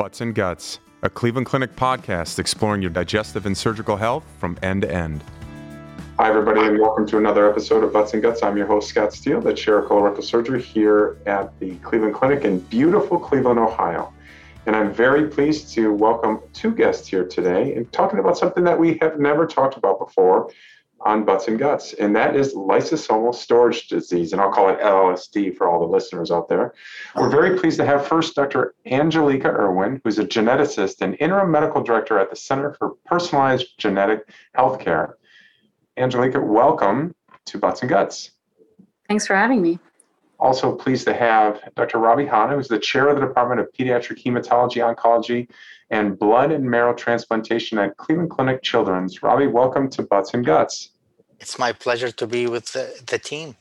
Butts and Guts, a Cleveland Clinic podcast exploring your digestive and surgical health from end to end. Hi, everybody, and welcome to another episode of Butts and Guts. I'm your host, Scott Steele, the chair of colorectal surgery here at the Cleveland Clinic in beautiful Cleveland, Ohio. And I'm very pleased to welcome two guests here today and talking about something that we have never talked about before on Butts and Guts, and that is lysosomal storage disease, and I'll call it LSD for all the listeners out there. We're uh-huh. very pleased to have first Dr. Angelica Irwin, who's a geneticist and interim medical director at the Center for Personalized Genetic Healthcare. Angelica, welcome to Butts and Guts. Thanks for having me. Also pleased to have Dr. Robbie Hanna, who's the chair of the Department of Pediatric Hematology Oncology and Blood and Marrow Transplantation at Cleveland Clinic Children's. Robbie, welcome to Butts and Guts. It's my pleasure to be with the, the team.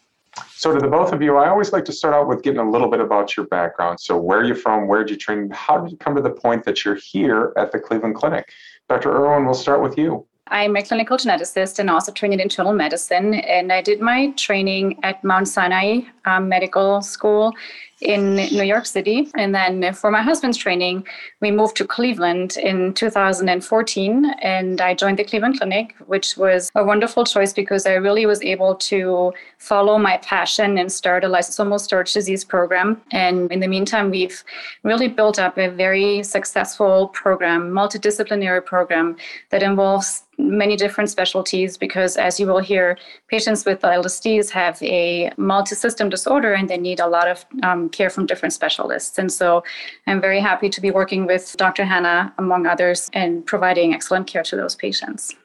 So, to the both of you, I always like to start out with getting a little bit about your background. So, where are you from? Where did you train? How did you come to the point that you're here at the Cleveland Clinic? Dr. Irwin, we'll start with you. I'm a clinical geneticist and also trained in internal medicine. And I did my training at Mount Sinai um, Medical School in New York City. And then for my husband's training, we moved to Cleveland in 2014 and I joined the Cleveland Clinic, which was a wonderful choice because I really was able to follow my passion and start a lysosomal storage disease program. And in the meantime, we've really built up a very successful program, multidisciplinary program that involves many different specialties because as you will hear patients with LSDs have a multi-system disorder and they need a lot of um, care from different specialists. And so I'm very happy to be working with Dr. Hanna, among others, and providing excellent care to those patients.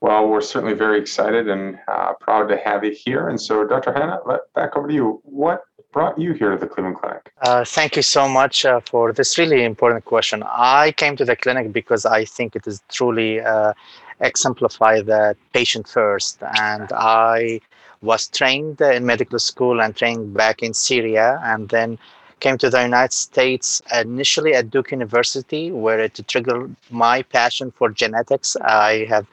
Well, we're certainly very excited and uh, proud to have you here. And so, Dr. Hanna, let, back over to you. What brought you here to the Cleveland Clinic? Uh, thank you so much uh, for this really important question. I came to the clinic because I think it is truly uh, exemplify the patient first, and I was trained in medical school and trained back in Syria, and then came to the United States initially at Duke University, where it triggered my passion for genetics. I have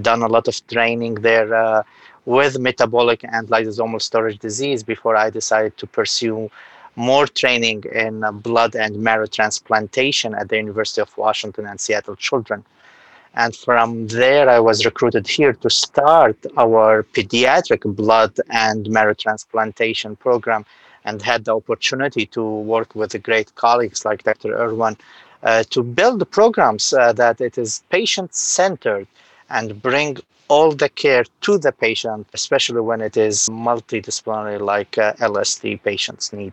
done a lot of training there uh, with metabolic and lysosomal storage disease before I decided to pursue more training in blood and marrow transplantation at the University of Washington and Seattle Children. And from there, I was recruited here to start our pediatric blood and marrow transplantation program and had the opportunity to work with great colleagues like Dr. Irwin uh, to build programs uh, that it is patient centered and bring all the care to the patient, especially when it is multidisciplinary like uh, LSD patients need.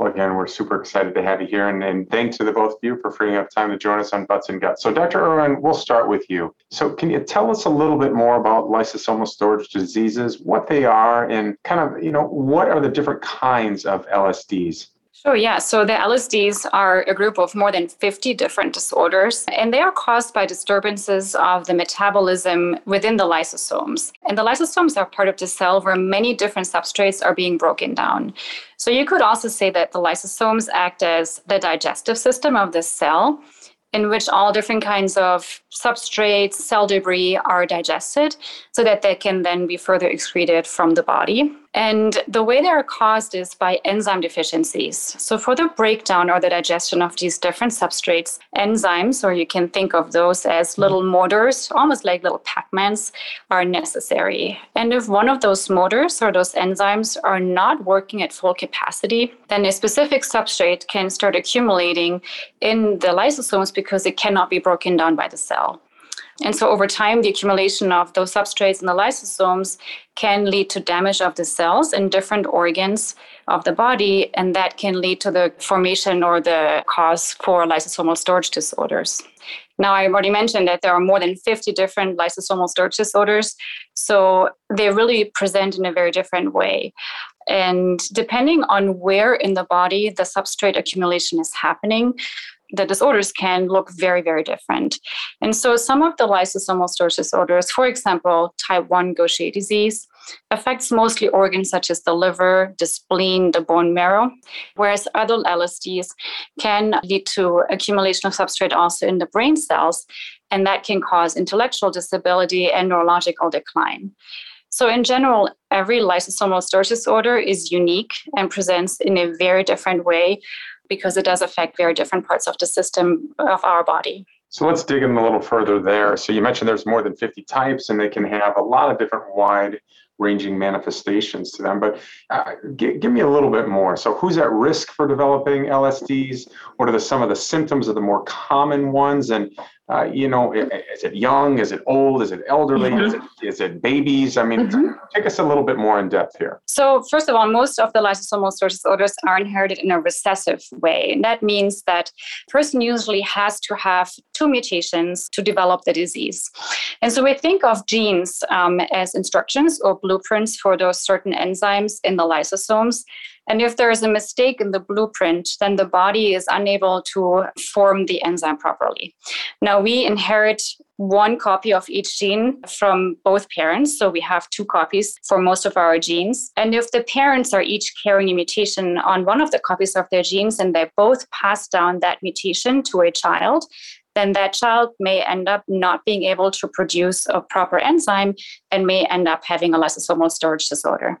Well, again, we're super excited to have you here, and, and thanks to the both of you for freeing up time to join us on Butts and Guts. So, Dr. Irwin, we'll start with you. So, can you tell us a little bit more about lysosomal storage diseases, what they are, and kind of, you know, what are the different kinds of LSDs? Sure, yeah. So the LSDs are a group of more than 50 different disorders, and they are caused by disturbances of the metabolism within the lysosomes. And the lysosomes are part of the cell where many different substrates are being broken down. So you could also say that the lysosomes act as the digestive system of the cell in which all different kinds of substrates, cell debris are digested so that they can then be further excreted from the body. And the way they are caused is by enzyme deficiencies. So, for the breakdown or the digestion of these different substrates, enzymes, or you can think of those as mm. little motors, almost like little Pac Mans, are necessary. And if one of those motors or those enzymes are not working at full capacity, then a specific substrate can start accumulating in the lysosomes because it cannot be broken down by the cell. And so over time, the accumulation of those substrates in the lysosomes can lead to damage of the cells in different organs of the body, and that can lead to the formation or the cause for lysosomal storage disorders. Now, I already mentioned that there are more than 50 different lysosomal storage disorders, so they really present in a very different way. And depending on where in the body the substrate accumulation is happening, the disorders can look very, very different. And so some of the lysosomal storage disorders, for example, type 1 Gaucher disease, affects mostly organs such as the liver, the spleen, the bone marrow, whereas other LSDs can lead to accumulation of substrate also in the brain cells, and that can cause intellectual disability and neurological decline. So, in general, every lysosomal storage disorder is unique and presents in a very different way because it does affect very different parts of the system of our body. So let's dig in a little further there. So you mentioned there's more than 50 types and they can have a lot of different wide ranging manifestations to them. But uh, g- give me a little bit more. So, who's at risk for developing LSDs? What are the, some of the symptoms of the more common ones? And uh, you know, is it young? Is it old? Is it elderly? Mm-hmm. Is, it, is it babies? I mean, mm-hmm. take us a little bit more in depth here. So, first of all, most of the lysosomal storage disorders are inherited in a recessive way. And that means that person usually has to have two mutations to develop the disease. And so we think of genes um, as instructions or blueprints for those certain enzymes in the lysosomes. And if there is a mistake in the blueprint, then the body is unable to form the enzyme properly. Now, we inherit one copy of each gene from both parents. So we have two copies for most of our genes. And if the parents are each carrying a mutation on one of the copies of their genes and they both pass down that mutation to a child, then that child may end up not being able to produce a proper enzyme and may end up having a lysosomal storage disorder.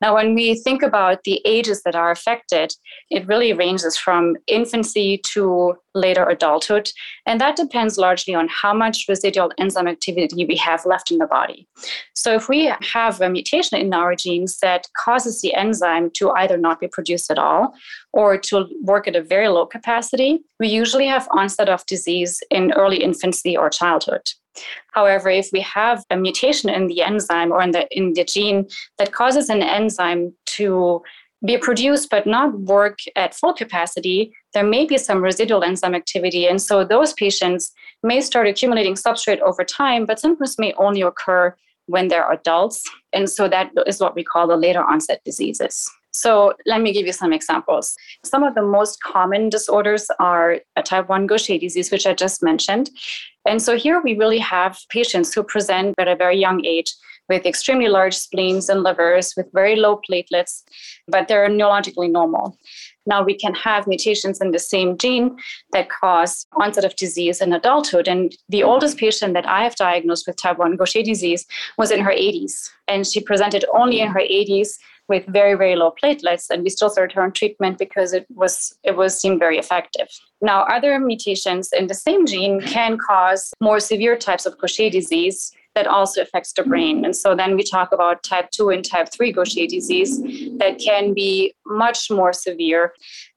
Now, when we think about the ages that are affected, it really ranges from infancy to later adulthood. And that depends largely on how much residual enzyme activity we have left in the body. So, if we have a mutation in our genes that causes the enzyme to either not be produced at all or to work at a very low capacity, we usually have onset of disease in early infancy or childhood. However, if we have a mutation in the enzyme or in the in the gene that causes an enzyme to be produced but not work at full capacity, there may be some residual enzyme activity. And so those patients may start accumulating substrate over time, but symptoms may only occur when they're adults. And so that is what we call the later onset diseases. So let me give you some examples. Some of the most common disorders are a type 1 Gaucher disease, which I just mentioned. And so here we really have patients who present at a very young age with extremely large spleens and livers with very low platelets, but they're neurologically normal. Now we can have mutations in the same gene that cause onset of disease in adulthood. And the oldest patient that I have diagnosed with type 1 Gaucher disease was in her 80s. And she presented only in her 80s with very very low platelets and we still started her on treatment because it was it was seemed very effective now other mutations in the same gene can cause more severe types of gaucher disease that also affects the brain and so then we talk about type 2 and type 3 gaucher disease that can be much more severe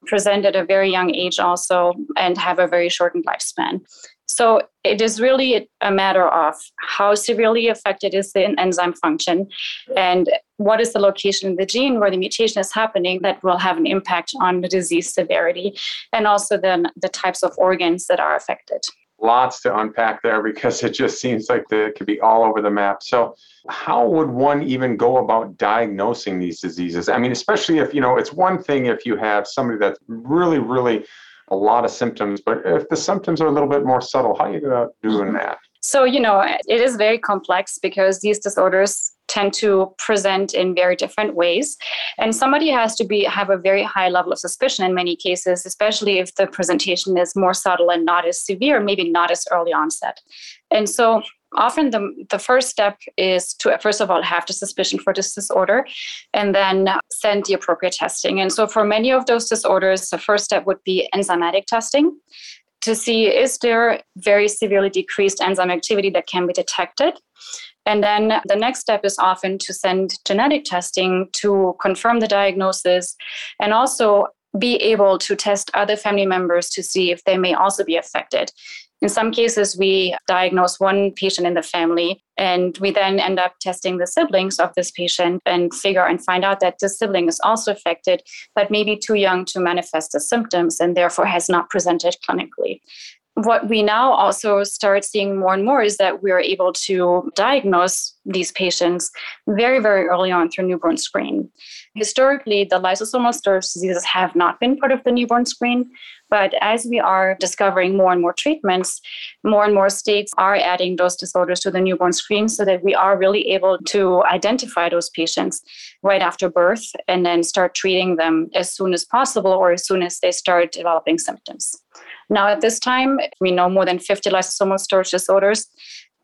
present at a very young age also and have a very shortened lifespan so it is really a matter of how severely affected is the enzyme function and what is the location in the gene where the mutation is happening that will have an impact on the disease severity and also then the types of organs that are affected. Lots to unpack there because it just seems like the, it could be all over the map. So, how would one even go about diagnosing these diseases? I mean, especially if, you know, it's one thing if you have somebody that's really, really a lot of symptoms, but if the symptoms are a little bit more subtle, how are you doing that? So, you know, it is very complex because these disorders tend to present in very different ways. And somebody has to be have a very high level of suspicion in many cases especially if the presentation is more subtle and not as severe maybe not as early onset. And so often the, the first step is to first of all have the suspicion for this disorder and then send the appropriate testing. And so for many of those disorders the first step would be enzymatic testing to see is there very severely decreased enzyme activity that can be detected and then the next step is often to send genetic testing to confirm the diagnosis and also be able to test other family members to see if they may also be affected. In some cases, we diagnose one patient in the family, and we then end up testing the siblings of this patient and figure and find out that the sibling is also affected, but maybe too young to manifest the symptoms and therefore has not presented clinically what we now also start seeing more and more is that we are able to diagnose these patients very, very early on through newborn screen. Historically, the lysosomal storage diseases have not been part of the newborn screen, but as we are discovering more and more treatments, more and more states are adding those disorders to the newborn screen so that we are really able to identify those patients right after birth and then start treating them as soon as possible or as soon as they start developing symptoms. Now, at this time, we know more than 50 lysosomal storage disorders.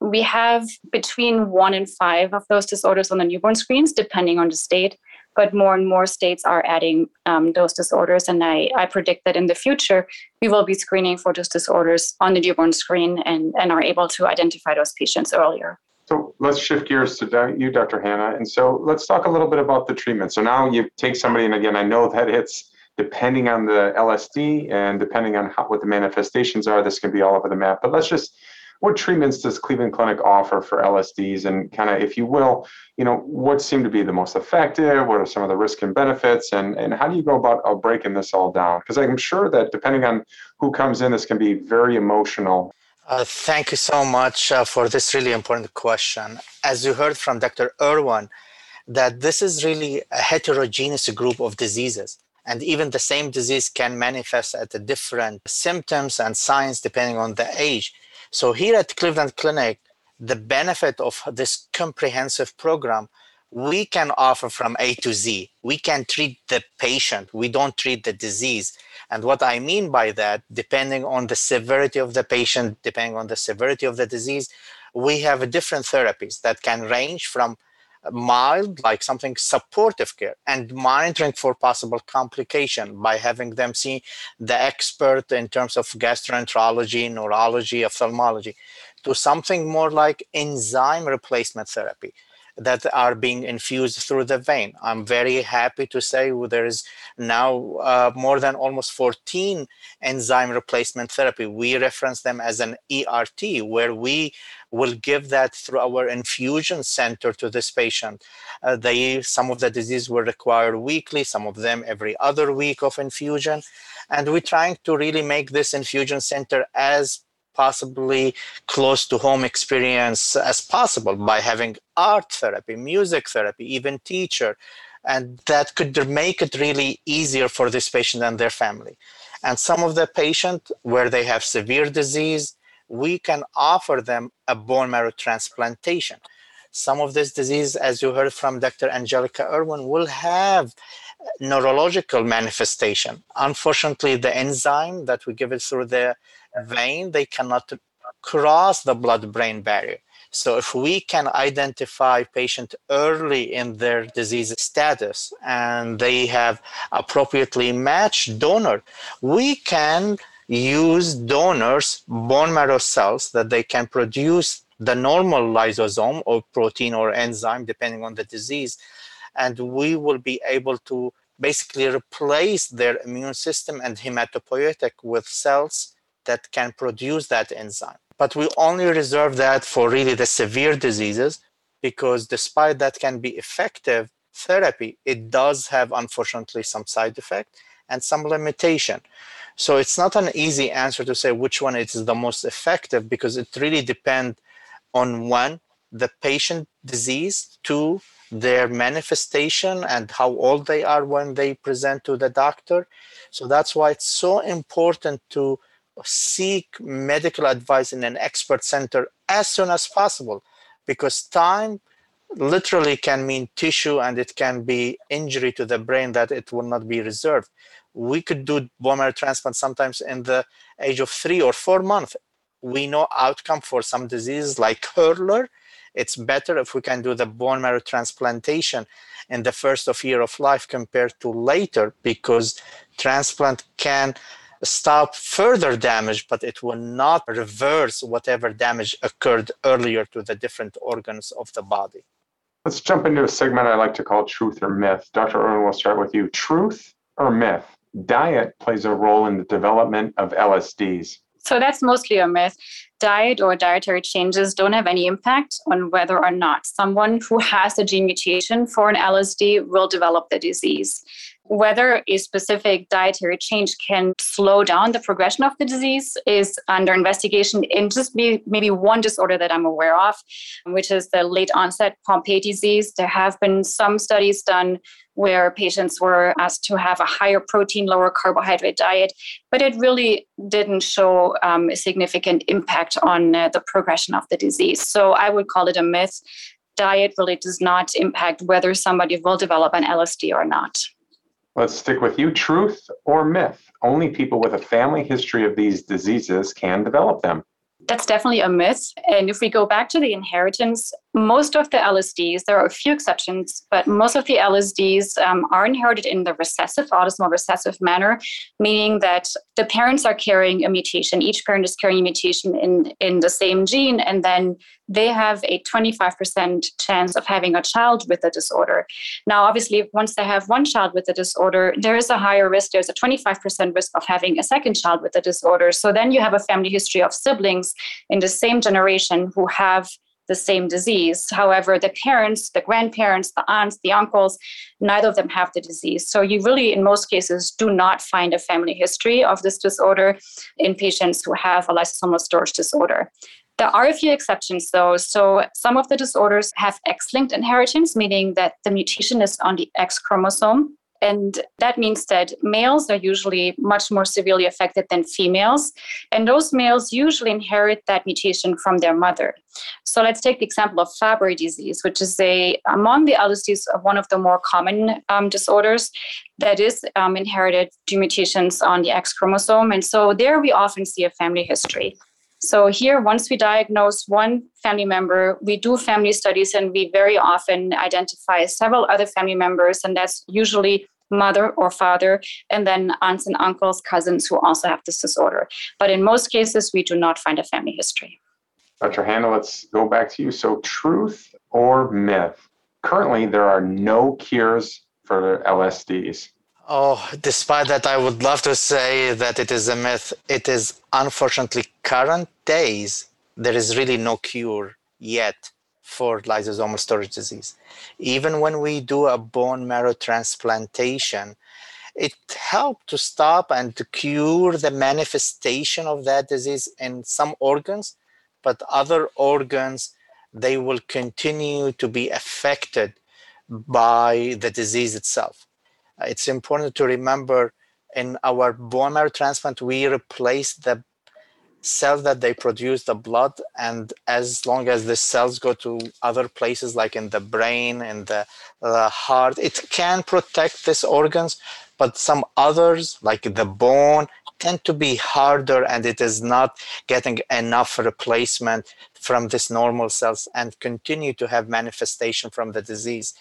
We have between one and five of those disorders on the newborn screens, depending on the state. but more and more states are adding um, those disorders. And I, I predict that in the future, we will be screening for those disorders on the newborn screen and, and are able to identify those patients earlier. So let's shift gears to you, Dr. Hanna. And so let's talk a little bit about the treatment. So now you take somebody, and again, I know that it's depending on the LSD and depending on how, what the manifestations are, this can be all over the map. But let's just what treatments does Cleveland Clinic offer for LSDs and kind of, if you will, you know, what seem to be the most effective? What are some of the risks and benefits? And, and how do you go about uh, breaking this all down? Because I'm sure that depending on who comes in, this can be very emotional. Uh, thank you so much uh, for this really important question. As you heard from Dr. Irwin, that this is really a heterogeneous group of diseases. And even the same disease can manifest at the different symptoms and signs depending on the age. So here at Cleveland Clinic, the benefit of this comprehensive program, we can offer from A to Z. We can treat the patient. We don't treat the disease. And what I mean by that, depending on the severity of the patient, depending on the severity of the disease, we have different therapies that can range from mild, like something supportive care, and monitoring for possible complication by having them see the expert in terms of gastroenterology, neurology, ophthalmology, to something more like enzyme replacement therapy that are being infused through the vein. I'm very happy to say there is now uh, more than almost 14 enzyme replacement therapy. We reference them as an ERT, where we will give that through our infusion center to this patient. Uh, they some of the disease will require weekly, some of them every other week of infusion, and we're trying to really make this infusion center as possibly close to home experience as possible by having art therapy, music therapy, even teacher. And that could make it really easier for this patient and their family. And some of the patient where they have severe disease, we can offer them a bone marrow transplantation. Some of this disease, as you heard from Dr. Angelica Irwin, will have neurological manifestation. Unfortunately, the enzyme that we give it through the vein, they cannot cross the blood-brain barrier. So if we can identify patient early in their disease status and they have appropriately matched donor, we can use donors bone marrow cells that they can produce the normal lysosome or protein or enzyme depending on the disease and we will be able to basically replace their immune system and hematopoietic with cells that can produce that enzyme. But we only reserve that for really the severe diseases because despite that can be effective therapy, it does have unfortunately some side effect and some limitation. So it's not an easy answer to say which one is the most effective because it really depends on one, the patient disease, two, their manifestation and how old they are when they present to the doctor. So that's why it's so important to seek medical advice in an expert center as soon as possible because time literally can mean tissue and it can be injury to the brain that it will not be reserved. We could do bone marrow transplant sometimes in the age of three or four months. We know outcome for some diseases like Hurler. It's better if we can do the bone marrow transplantation in the first of year of life compared to later because transplant can stop further damage, but it will not reverse whatever damage occurred earlier to the different organs of the body. Let's jump into a segment I like to call truth or myth. Dr. Irwin, we'll start with you. Truth or myth? Diet plays a role in the development of LSDs. So that's mostly a myth. Diet or dietary changes don't have any impact on whether or not someone who has a gene mutation for an LSD will develop the disease whether a specific dietary change can slow down the progression of the disease is under investigation in just maybe one disorder that I'm aware of, which is the late onset Pompe disease. There have been some studies done where patients were asked to have a higher protein, lower carbohydrate diet, but it really didn't show um, a significant impact on uh, the progression of the disease. So I would call it a myth. Diet really does not impact whether somebody will develop an LSD or not. Let's stick with you. Truth or myth? Only people with a family history of these diseases can develop them. That's definitely a myth. And if we go back to the inheritance, most of the LSDs, there are a few exceptions, but most of the LSDs um, are inherited in the recessive, autosomal recessive manner, meaning that the parents are carrying a mutation. Each parent is carrying a mutation in, in the same gene, and then they have a 25% chance of having a child with the disorder. Now, obviously, once they have one child with the disorder, there is a higher risk. There's a 25% risk of having a second child with the disorder. So then you have a family history of siblings in the same generation who have the same disease. However, the parents, the grandparents, the aunts, the uncles, neither of them have the disease. So you really, in most cases, do not find a family history of this disorder in patients who have a lysosomal storage disorder. There are a few exceptions, though. So, some of the disorders have X linked inheritance, meaning that the mutation is on the X chromosome. And that means that males are usually much more severely affected than females. And those males usually inherit that mutation from their mother. So let's take the example of Fabry disease, which is a among the LSDs one of the more common um, disorders that is um, inherited due mutations on the X chromosome. And so there we often see a family history. So here, once we diagnose one family member, we do family studies and we very often identify several other family members, and that's usually mother or father, and then aunts and uncles, cousins who also have this disorder. But in most cases, we do not find a family history. Dr. Hanna, let's go back to you. So, truth or myth? Currently, there are no cures for LSDs. Oh, despite that, I would love to say that it is a myth. It is unfortunately current days. There is really no cure yet for lysosomal storage disease. Even when we do a bone marrow transplantation, it helped to stop and to cure the manifestation of that disease in some organs, but other organs they will continue to be affected by the disease itself it's important to remember in our bone marrow transplant, we replace the cells that they produce, the blood, and as long as the cells go to other places like in the brain and the, the heart, it can protect these organs, but some others, like the bone, tend to be harder and it is not getting enough replacement from these normal cells and continue to have manifestation from the disease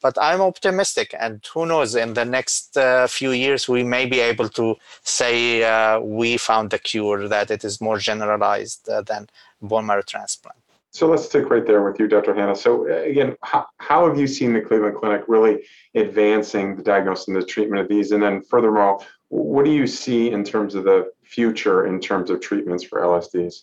but I'm optimistic, and who knows? In the next uh, few years, we may be able to say uh, we found the cure that it is more generalized uh, than bone marrow transplant. So let's stick right there with you, Dr. Hanna. So uh, again, how, how have you seen the Cleveland Clinic really advancing the diagnosis and the treatment of these? And then furthermore, what do you see in terms of the future in terms of treatments for LSDs?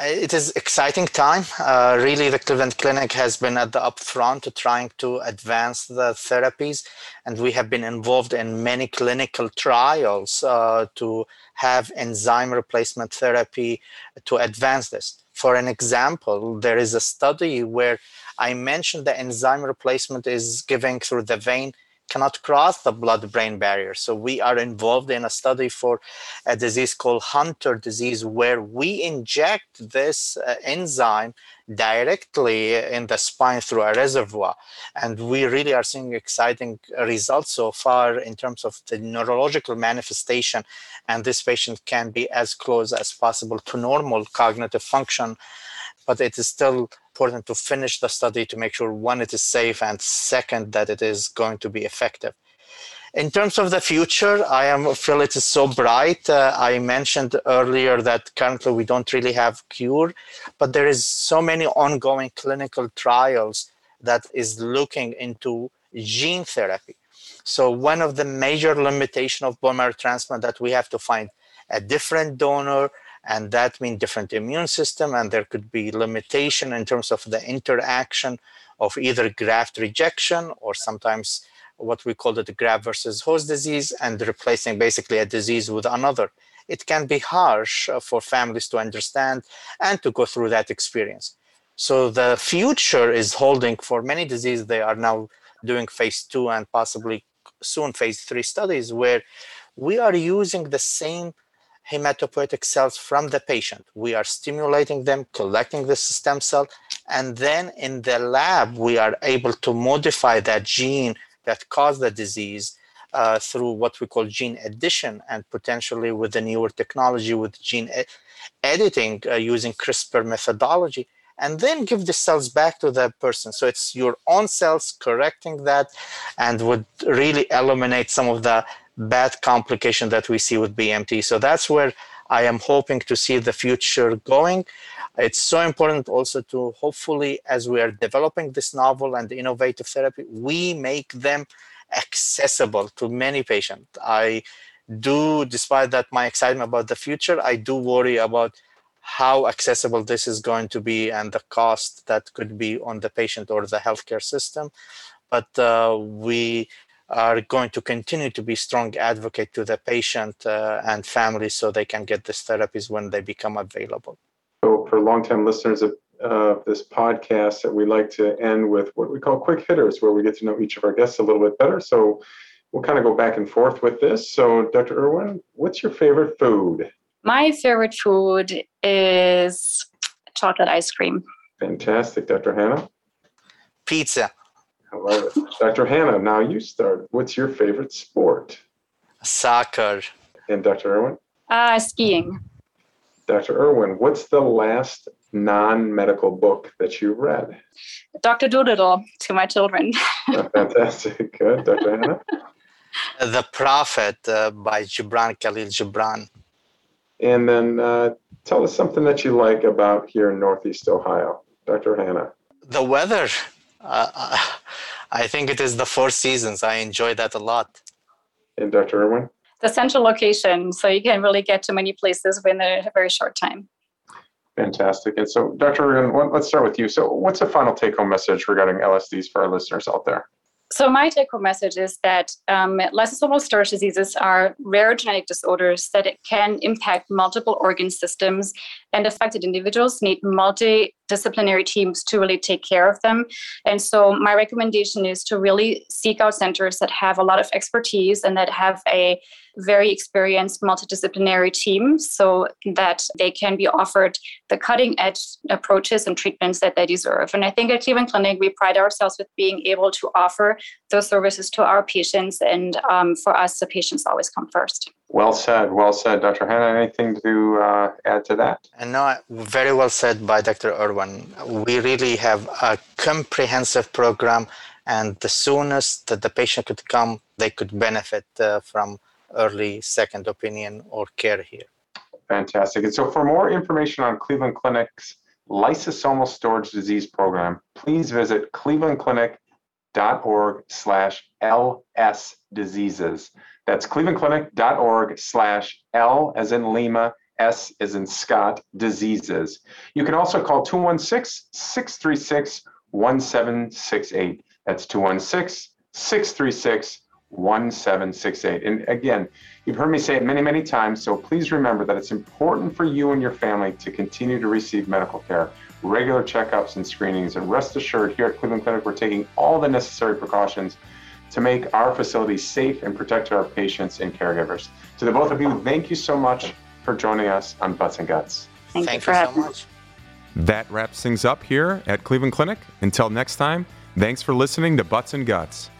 It is exciting time. Uh, really, the Cleveland Clinic has been at the upfront to trying to advance the therapies, and we have been involved in many clinical trials uh, to have enzyme replacement therapy to advance this. For an example, there is a study where I mentioned the enzyme replacement is given through the vein cannot cross the blood brain barrier. So we are involved in a study for a disease called Hunter disease, where we inject this uh, enzyme directly in the spine through a reservoir. And we really are seeing exciting results so far in terms of the neurological manifestation. And this patient can be as close as possible to normal cognitive function, but it is still important to finish the study to make sure one it is safe and second that it is going to be effective. In terms of the future i am feel it is so bright uh, i mentioned earlier that currently we don't really have cure but there is so many ongoing clinical trials that is looking into gene therapy. So one of the major limitation of bone marrow transplant that we have to find a different donor and that means different immune system and there could be limitation in terms of the interaction of either graft rejection or sometimes what we call the graft versus host disease and replacing basically a disease with another. It can be harsh uh, for families to understand and to go through that experience. So the future is holding for many diseases. They are now doing phase two and possibly soon phase three studies where we are using the same hematopoietic cells from the patient. We are stimulating them, collecting the stem cell, and then in the lab, we are able to modify that gene that caused the disease uh, through what we call gene addition and potentially with the newer technology with gene editing uh, using CRISPR methodology. and then give the cells back to the person. So it's your own cells correcting that and would really eliminate some of the bad complication that we see with BMT. So that's where I am hoping to see the future going. It's so important also to hopefully, as we are developing this novel and innovative therapy, we make them accessible to many patients. I do, despite that, my excitement about the future, I do worry about how accessible this is going to be and the cost that could be on the patient or the healthcare system. But uh, we are going to continue to be strong advocate to the patient uh, and family so they can get these therapies when they become available. So, for long-time listeners of uh, this podcast, that we like to end with what we call quick hitters, where we get to know each of our guests a little bit better. So, we'll kind of go back and forth with this. So, Dr. Irwin, what's your favorite food? My favorite food is chocolate ice cream. Fantastic. Dr. Hanna? Pizza. I. Dr. Hanna, now you start. What's your favorite sport? Soccer. And Dr. Irwin? Uh, skiing. Dr. Irwin, what's the last non medical book that you read? Dr. Dolittle to my children. oh, fantastic. Good. Dr. Hanna? The Prophet uh, by Gibran Khalil Gibran. And then uh, tell us something that you like about here in Northeast Ohio, Dr. Hanna. The weather. Uh, I think it is the four seasons. I enjoy that a lot. And Dr. Irwin? The central location, so you can really get to many places within a very short time. Fantastic. And so, Dr. Irwin, let's start with you. So, what's the final take home message regarding LSDs for our listeners out there? So my take-home message is that um, lysosomal storage diseases are rare genetic disorders that it can impact multiple organ systems, and affected individuals need multidisciplinary teams to really take care of them. And so my recommendation is to really seek out centers that have a lot of expertise and that have a very experienced multidisciplinary team so that they can be offered the cutting edge approaches and treatments that they deserve. And I think at Cleveland Clinic, we pride ourselves with being able to offer those services to our patients. And um, for us, the patients always come first. Well said. Well said, Dr. Hanna, Anything to uh, add to that? And no, very well said by Dr. Irwin. We really have a comprehensive program, and the soonest that the patient could come, they could benefit uh, from early second opinion or care here. Fantastic. And so, for more information on Cleveland Clinic's lysosomal storage disease program, please visit clevelandclinic.org slash ls diseases. That's clevelandclinic.org slash L as in Lima, S as in Scott, diseases. You can also call 216 636 1768. That's 216 636 1768. And again, you've heard me say it many, many times, so please remember that it's important for you and your family to continue to receive medical care, regular checkups and screenings. And rest assured, here at Cleveland Clinic, we're taking all the necessary precautions to make our facilities safe and protect our patients and caregivers. To the both of you, thank you so much for joining us on Butts and Guts. Thank, Thank you you for so having much. That wraps things up here at Cleveland Clinic. Until next time, thanks for listening to Butts and Guts.